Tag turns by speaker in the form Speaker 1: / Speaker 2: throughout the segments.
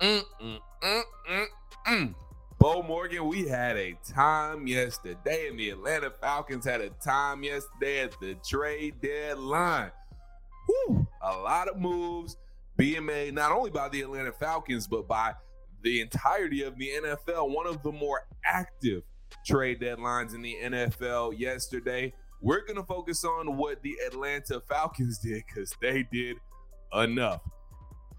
Speaker 1: Mm, mm, mm. Beau Morgan, we had a time yesterday, and the Atlanta Falcons had a time yesterday at the trade deadline. Whew, a lot of moves being made, not only by the Atlanta Falcons, but by the entirety of the NFL. One of the more active trade deadlines in the NFL yesterday. We're going to focus on what the Atlanta Falcons did because they did enough.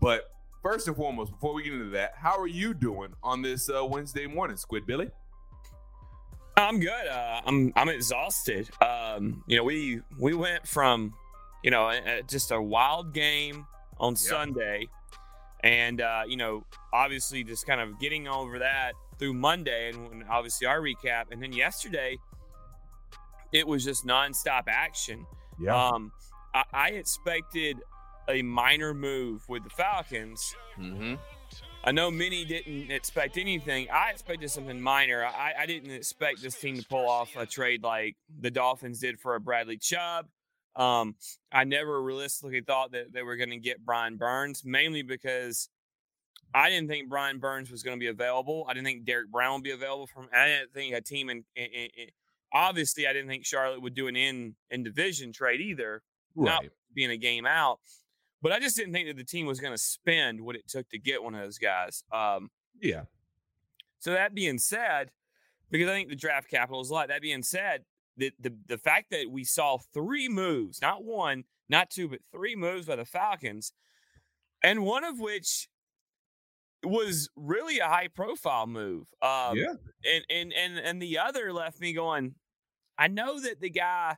Speaker 1: But first and foremost, before we get into that, how are you doing on this uh, Wednesday morning, Squid Billy?
Speaker 2: I'm good. Uh, I'm I'm exhausted. Um, you know, we we went from you know a, a, just a wild game on yep. Sunday, and uh, you know, obviously just kind of getting over that through Monday, and obviously our recap, and then yesterday, it was just nonstop action.
Speaker 1: Yeah.
Speaker 2: Um, I, I expected a minor move with the Falcons.
Speaker 1: Mm-hmm.
Speaker 2: I know many didn't expect anything. I expected something minor. I, I, didn't expect this team to pull off a trade like the Dolphins did for a Bradley Chubb. Um, I never realistically thought that they were going to get Brian Burns, mainly because I didn't think Brian Burns was going to be available. I didn't think Derrick Brown would be available from. I didn't think a team in, in, in obviously I didn't think Charlotte would do an in in division trade either.
Speaker 1: Right.
Speaker 2: Not being a game out. But I just didn't think that the team was going to spend what it took to get one of those guys. Um,
Speaker 1: yeah.
Speaker 2: So that being said, because I think the draft capital is a lot. That being said, the, the the fact that we saw three moves, not one, not two, but three moves by the Falcons, and one of which was really a high profile move. Um,
Speaker 1: yeah.
Speaker 2: And and and and the other left me going. I know that the guy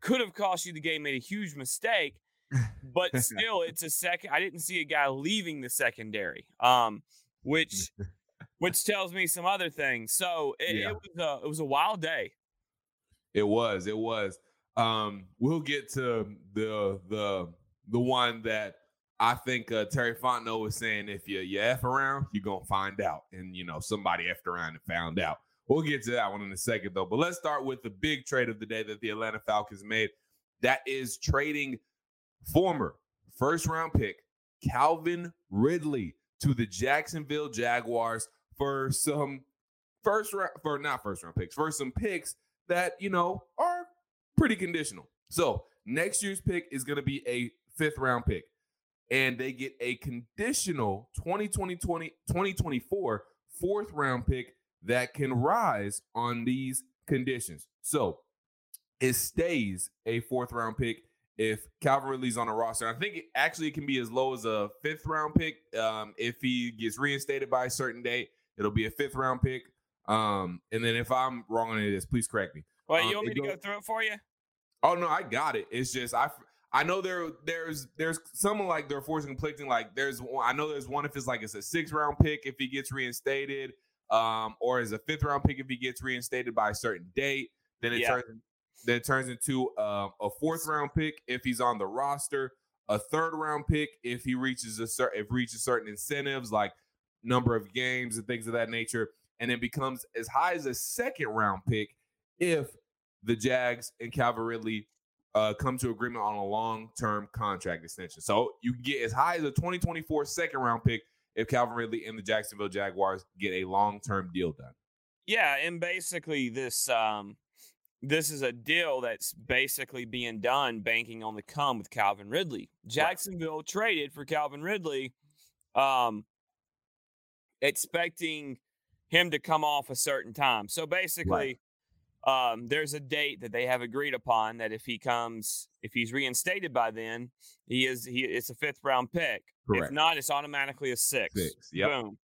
Speaker 2: could have cost you the game, made a huge mistake, but still, it's a second. I didn't see a guy leaving the secondary, um, which which tells me some other things. So it, yeah. it was a it was a wild day.
Speaker 1: It was. It was. Um, we'll get to the the the one that I think uh, Terry Fontenot was saying if you you f around, you're gonna find out, and you know somebody f around and found out. We'll get to that one in a second though. But let's start with the big trade of the day that the Atlanta Falcons made. That is trading former first round pick Calvin Ridley to the Jacksonville Jaguars for some first round for not first round picks, for some picks that, you know, are pretty conditional. So, next year's pick is going to be a fifth round pick. And they get a conditional 2020, 2024 fourth round pick that can rise on these conditions. So, it stays a fourth round pick if Calvin Ridley's on the roster. I think it actually it can be as low as a fifth round pick. Um, if he gets reinstated by a certain date, it'll be a fifth round pick. Um, and then if I'm wrong on this, please correct me.
Speaker 2: Well,
Speaker 1: um,
Speaker 2: you want me to go through it for you?
Speaker 1: Oh no, I got it. It's just I I know there there's there's someone like they're forcing conflicting. Like there's I know there's one if it's like it's a six round pick if he gets reinstated, um, or as a fifth round pick if he gets reinstated by a certain date. Then it yeah. turns that turns into uh, a fourth round pick if he's on the roster, a third round pick if he reaches a certain if reaches certain incentives like number of games and things of that nature, and it becomes as high as a second round pick if the Jags and Calvin Ridley uh, come to agreement on a long term contract extension. So you can get as high as a 2024 second round pick if Calvin Ridley and the Jacksonville Jaguars get a long term deal done.
Speaker 2: Yeah, and basically this um this is a deal that's basically being done banking on the come with Calvin Ridley. Jacksonville right. traded for Calvin Ridley, um, expecting him to come off a certain time. So basically, right. um, there's a date that they have agreed upon that if he comes, if he's reinstated by then, he is he it's a fifth round pick. Correct. If not, it's automatically a six. Six. Yep. Boom.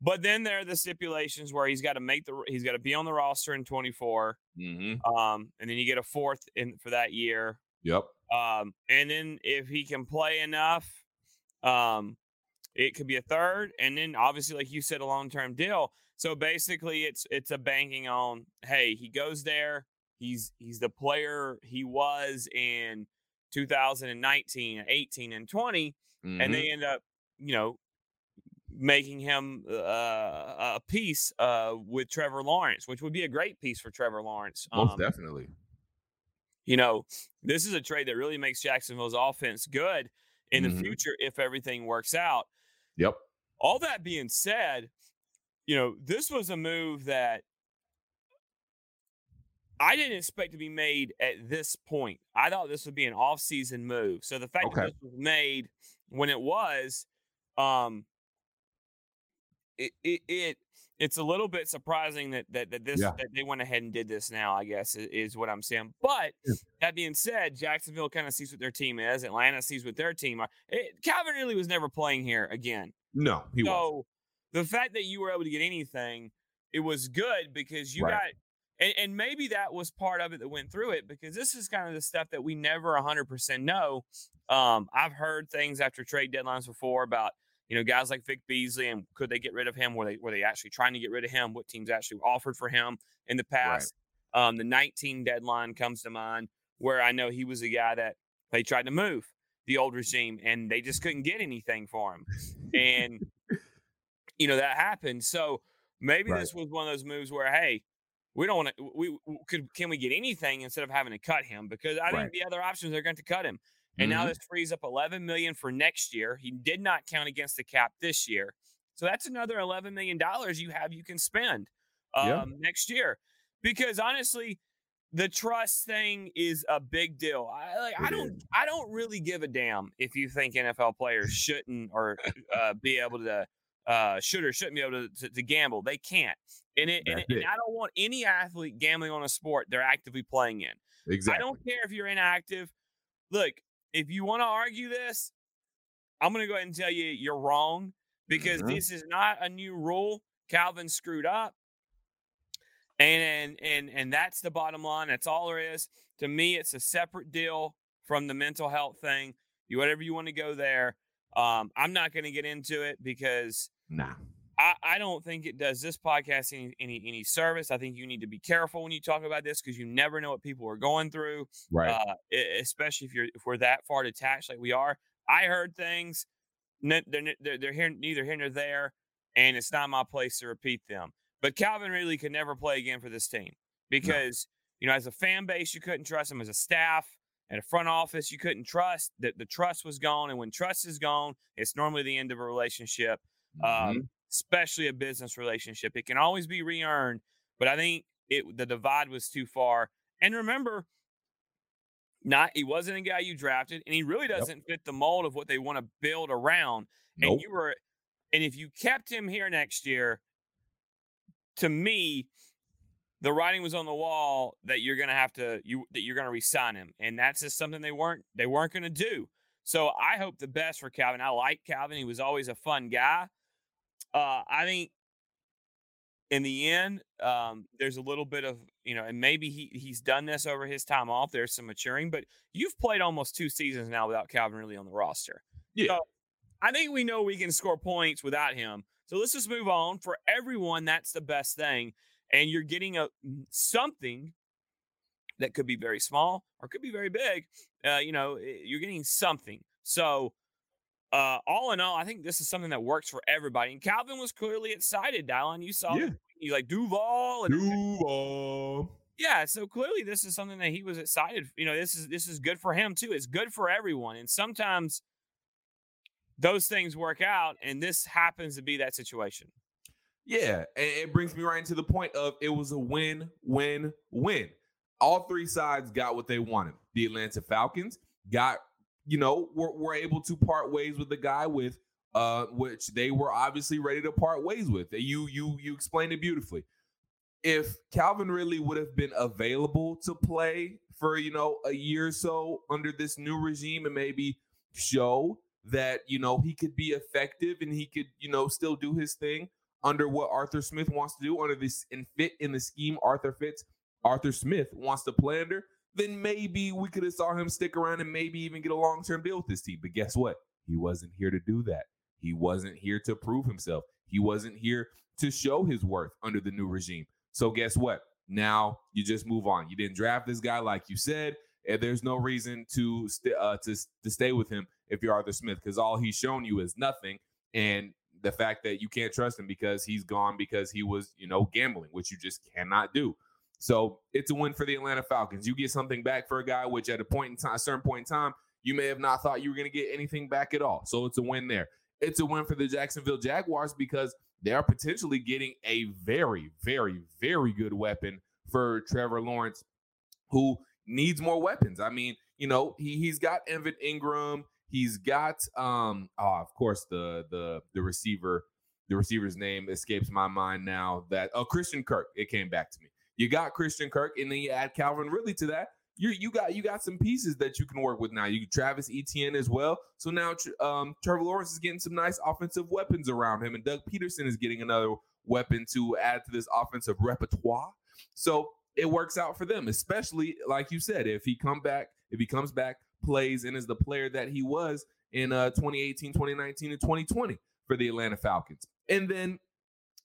Speaker 2: But then there are the stipulations where he's got to make the he's got to be on the roster in 24. Mm-hmm. Um, and then you get a fourth in for that year.
Speaker 1: Yep.
Speaker 2: Um, and then if he can play enough, um, it could be a third, and then obviously, like you said, a long term deal. So basically, it's it's a banking on hey, he goes there, he's he's the player he was in 2019, 18, and 20, mm-hmm. and they end up, you know, making him uh, a piece uh, with Trevor Lawrence, which would be a great piece for Trevor Lawrence.
Speaker 1: Most um, definitely.
Speaker 2: You know, this is a trade that really makes Jacksonville's offense good in mm-hmm. the future if everything works out.
Speaker 1: Yep.
Speaker 2: All that being said, you know, this was a move that I didn't expect to be made at this point. I thought this would be an off-season move. So the fact okay. that this was made when it was, um, it, it, it it's a little bit surprising that that, that this yeah. that they went ahead and did this now. I guess is, is what I'm saying. But yeah. that being said, Jacksonville kind of sees what their team is. Atlanta sees what their team are. It, Calvin really was never playing here again.
Speaker 1: No, he so wasn't.
Speaker 2: the fact that you were able to get anything, it was good because you right. got. And, and maybe that was part of it that went through it because this is kind of the stuff that we never 100% know. Um, I've heard things after trade deadlines before about you know, guys like Vic Beasley, and could they get rid of him? Were they were they actually trying to get rid of him? What teams actually offered for him in the past? Right. Um, the 19 deadline comes to mind, where I know he was a guy that they tried to move the old regime, and they just couldn't get anything for him, and you know that happened. So maybe right. this was one of those moves where, hey, we don't want to. We could can we get anything instead of having to cut him? Because I right. think the other options are going to cut him. And mm-hmm. now this frees up 11 million for next year. He did not count against the cap this year. So that's another 11 million dollars you have you can spend um, yeah. next year. Because honestly, the trust thing is a big deal. I like I don't I don't really give a damn if you think NFL players shouldn't or uh, be able to uh, should or shouldn't be able to, to, to gamble. They can't. And, it, and, it, and, I don't want any athlete gambling on a sport they're actively playing in. Exactly. I don't care if you're inactive. Look, if you want to argue this, I'm going to go ahead and tell you you're wrong because mm-hmm. this is not a new rule. Calvin screwed up. And, and and and that's the bottom line. That's all there is. To me, it's a separate deal from the mental health thing. You whatever you want to go there. Um, I'm not going to get into it because
Speaker 1: nah.
Speaker 2: I, I don't think it does this podcast any, any any service. I think you need to be careful when you talk about this because you never know what people are going through.
Speaker 1: Right.
Speaker 2: Uh, especially if you're if we're that far detached like we are. I heard things. They're, they're, they're here, neither here nor there, and it's not my place to repeat them. But Calvin really could never play again for this team because no. you know, as a fan base, you couldn't trust him. As a staff, and a front office, you couldn't trust that the trust was gone. And when trust is gone, it's normally the end of a relationship. Mm-hmm. Um, especially a business relationship. It can always be re-earned, but I think it the divide was too far. And remember, not he wasn't a guy you drafted, and he really doesn't yep. fit the mold of what they want to build around. Nope. And you were, and if you kept him here next year, to me, the writing was on the wall that you're gonna have to you that you're gonna resign him, and that's just something they weren't they weren't gonna do. So I hope the best for Calvin. I like Calvin; he was always a fun guy. Uh, I think in the end, um, there's a little bit of you know, and maybe he he's done this over his time off. There's some maturing, but you've played almost two seasons now without Calvin really on the roster.
Speaker 1: Yeah, so
Speaker 2: I think we know we can score points without him. So let's just move on. For everyone, that's the best thing, and you're getting a something that could be very small or could be very big. Uh, you know, eh, you're getting something. So uh, all in all, I think this is something that works for everybody. And Calvin was clearly excited, Dylan. You saw yeah. he's like Duval and
Speaker 1: Duval.
Speaker 2: Yeah, so clearly this is something that he was excited. You know, this is this is good for him too. It's good for everyone. And sometimes those things work out, and this happens to be that situation.
Speaker 1: Yeah, and it brings me right into the point of it was a win, win, win. All three sides got what they wanted. The Atlanta Falcons got, you know, were, were able to part ways with the guy with uh, which they were obviously ready to part ways with. You you you explained it beautifully. If Calvin Ridley would have been available to play for you know a year or so under this new regime and maybe show that you know he could be effective and he could you know still do his thing under what Arthur Smith wants to do under this and fit in the scheme Arthur fits Arthur Smith wants to play under, then maybe we could have saw him stick around and maybe even get a long term deal with this team. But guess what? He wasn't here to do that. He wasn't here to prove himself. He wasn't here to show his worth under the new regime. So guess what? Now you just move on. You didn't draft this guy like you said, and there's no reason to st- uh, to to stay with him if you're Arthur Smith because all he's shown you is nothing. And the fact that you can't trust him because he's gone because he was you know gambling, which you just cannot do. So it's a win for the Atlanta Falcons. You get something back for a guy which at a point in time, a certain point in time, you may have not thought you were going to get anything back at all. So it's a win there it's a win for the Jacksonville Jaguars because they are potentially getting a very, very, very good weapon for Trevor Lawrence, who needs more weapons. I mean, you know, he he's got Evan Engram, he's got um oh, of course the the the receiver, the receiver's name escapes my mind now. That oh Christian Kirk, it came back to me. You got Christian Kirk, and then you add Calvin Ridley to that you you got you got some pieces that you can work with now. You Travis Etienne as well. So now um, Trevor Lawrence is getting some nice offensive weapons around him, and Doug Pederson is getting another weapon to add to this offensive repertoire. So it works out for them, especially like you said, if he come back, if he comes back, plays and is the player that he was in uh, 2018, 2019, and 2020 for the Atlanta Falcons. And then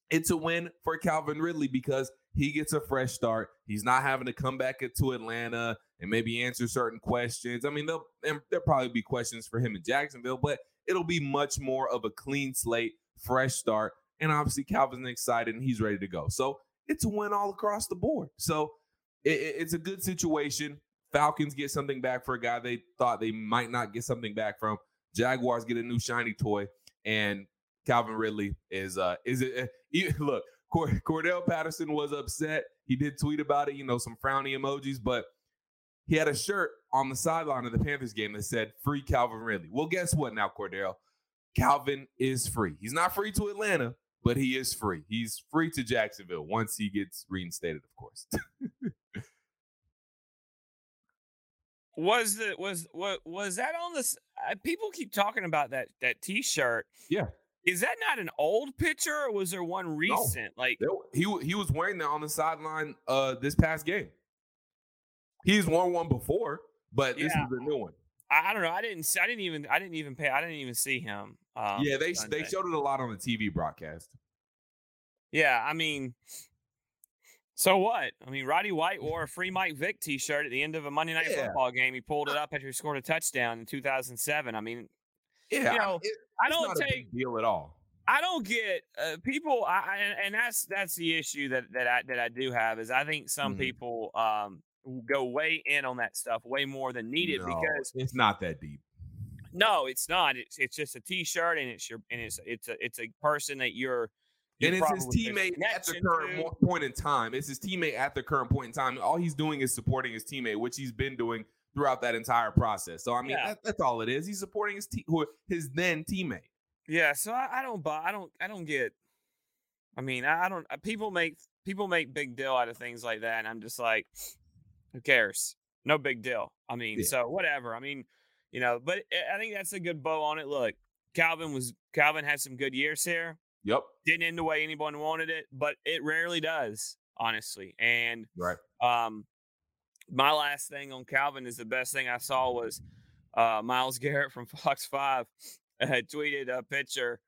Speaker 1: it's a win for Calvin Ridley because he gets a fresh start. He's not having to come back to Atlanta and maybe answer certain questions. I mean, there'll, there'll probably be questions for him in Jacksonville, but it'll be much more of a clean slate, fresh start. And obviously, Calvin's excited and he's ready to go. So it's a win all across the board. So it, it's a good situation. Falcons get something back for a guy they thought they might not get something back from. Jaguars get a new shiny toy, and Calvin Ridley is uh is it uh, look Cordarrelle Patterson was upset. He did tweet about it, you know, some frowny emojis, but he had a shirt on the sideline of the Panthers game that said "Free Calvin Ridley." Well, guess what? Now, Cordell? Calvin is free. He's not free to Atlanta, but he is free. He's free to Jacksonville once he gets reinstated, of course.
Speaker 2: was the was what was that on this? Uh, people keep talking about that that T-shirt.
Speaker 1: Yeah,
Speaker 2: is that not an old picture, or was there one recent?
Speaker 1: No.
Speaker 2: Like
Speaker 1: he he was wearing that on the sideline uh this past game. He's worn one before, but yeah. this is the new one.
Speaker 2: I, I, don't know. I didn't. I didn't even. I didn't even pay. I didn't even see him.
Speaker 1: Um, yeah, they Sunday. they showed it a lot on the TV broadcast.
Speaker 2: Yeah, I mean, so what? I mean, Roddy White wore a free Mike Vick T-shirt at the end of a Monday Night yeah. Football game. He pulled it up after he scored a touchdown in 2007. I mean,
Speaker 1: yeah, you know, it, I don't take deal at all.
Speaker 2: I don't get uh, people, I, and, and, that's that's the issue that that I that I do have is I think some mm-hmm. people um, go way in on that stuff way more than needed
Speaker 1: no,
Speaker 2: because
Speaker 1: it's not that deep.
Speaker 2: No, it's not. It's it's just a T-shirt, and it's your and it's it's a it's a person that you're.
Speaker 1: you're and it's his teammate at the current to. point in time. It's his teammate at the current point in time. All he's doing is supporting his teammate, which he's been doing throughout that entire process. So I mean, yeah. that, that's all it is. He's supporting his te- his then teammate.
Speaker 2: Yeah. So I, I, don't buy. I don't. I don't get. I mean, I, I don't. Uh, people make people make big deal out of things like that, and I'm just like, who cares? No big deal. I mean, yeah. so whatever. I mean, you know, but I think that's a good bow on it. Look, Calvin was Calvin had some good years here.
Speaker 1: Yep.
Speaker 2: Didn't end the way anyone wanted it, but it rarely does, honestly. And
Speaker 1: right.
Speaker 2: Um, my last thing on Calvin is the best thing I saw was uh, Myles Garrett from Fox Five had tweeted a picture,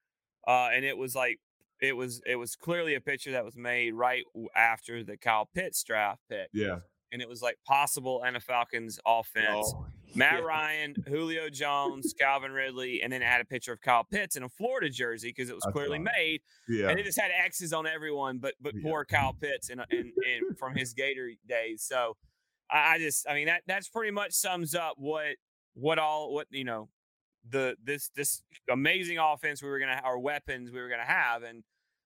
Speaker 2: uh, and it was like it was it was clearly a picture that was made right after the Kyle Pitts draft pick.
Speaker 1: Yeah,
Speaker 2: and it was like possible and a Falcons offense. Oh, Matt yeah. Ryan, Julio Jones, Calvin Ridley, and then add a picture of Kyle Pitts in a Florida jersey because it was That's clearly made.
Speaker 1: Yeah.
Speaker 2: And it just had X's on everyone, but but yeah. poor Kyle Pitts and from his Gator days. So I, I just, I mean, that that's pretty much sums up what what all what you know the this this amazing offense we were gonna our weapons we were gonna have, and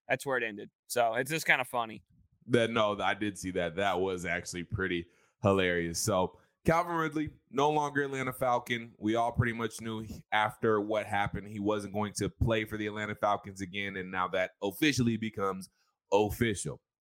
Speaker 2: that's where it ended. So it's just kind of funny.
Speaker 1: That no, I did see that. That was actually pretty hilarious. So Calvin Ridley, no longer Atlanta Falcon. We all pretty much knew after what happened, he wasn't going to play for the Atlanta Falcons again. And now that officially becomes official.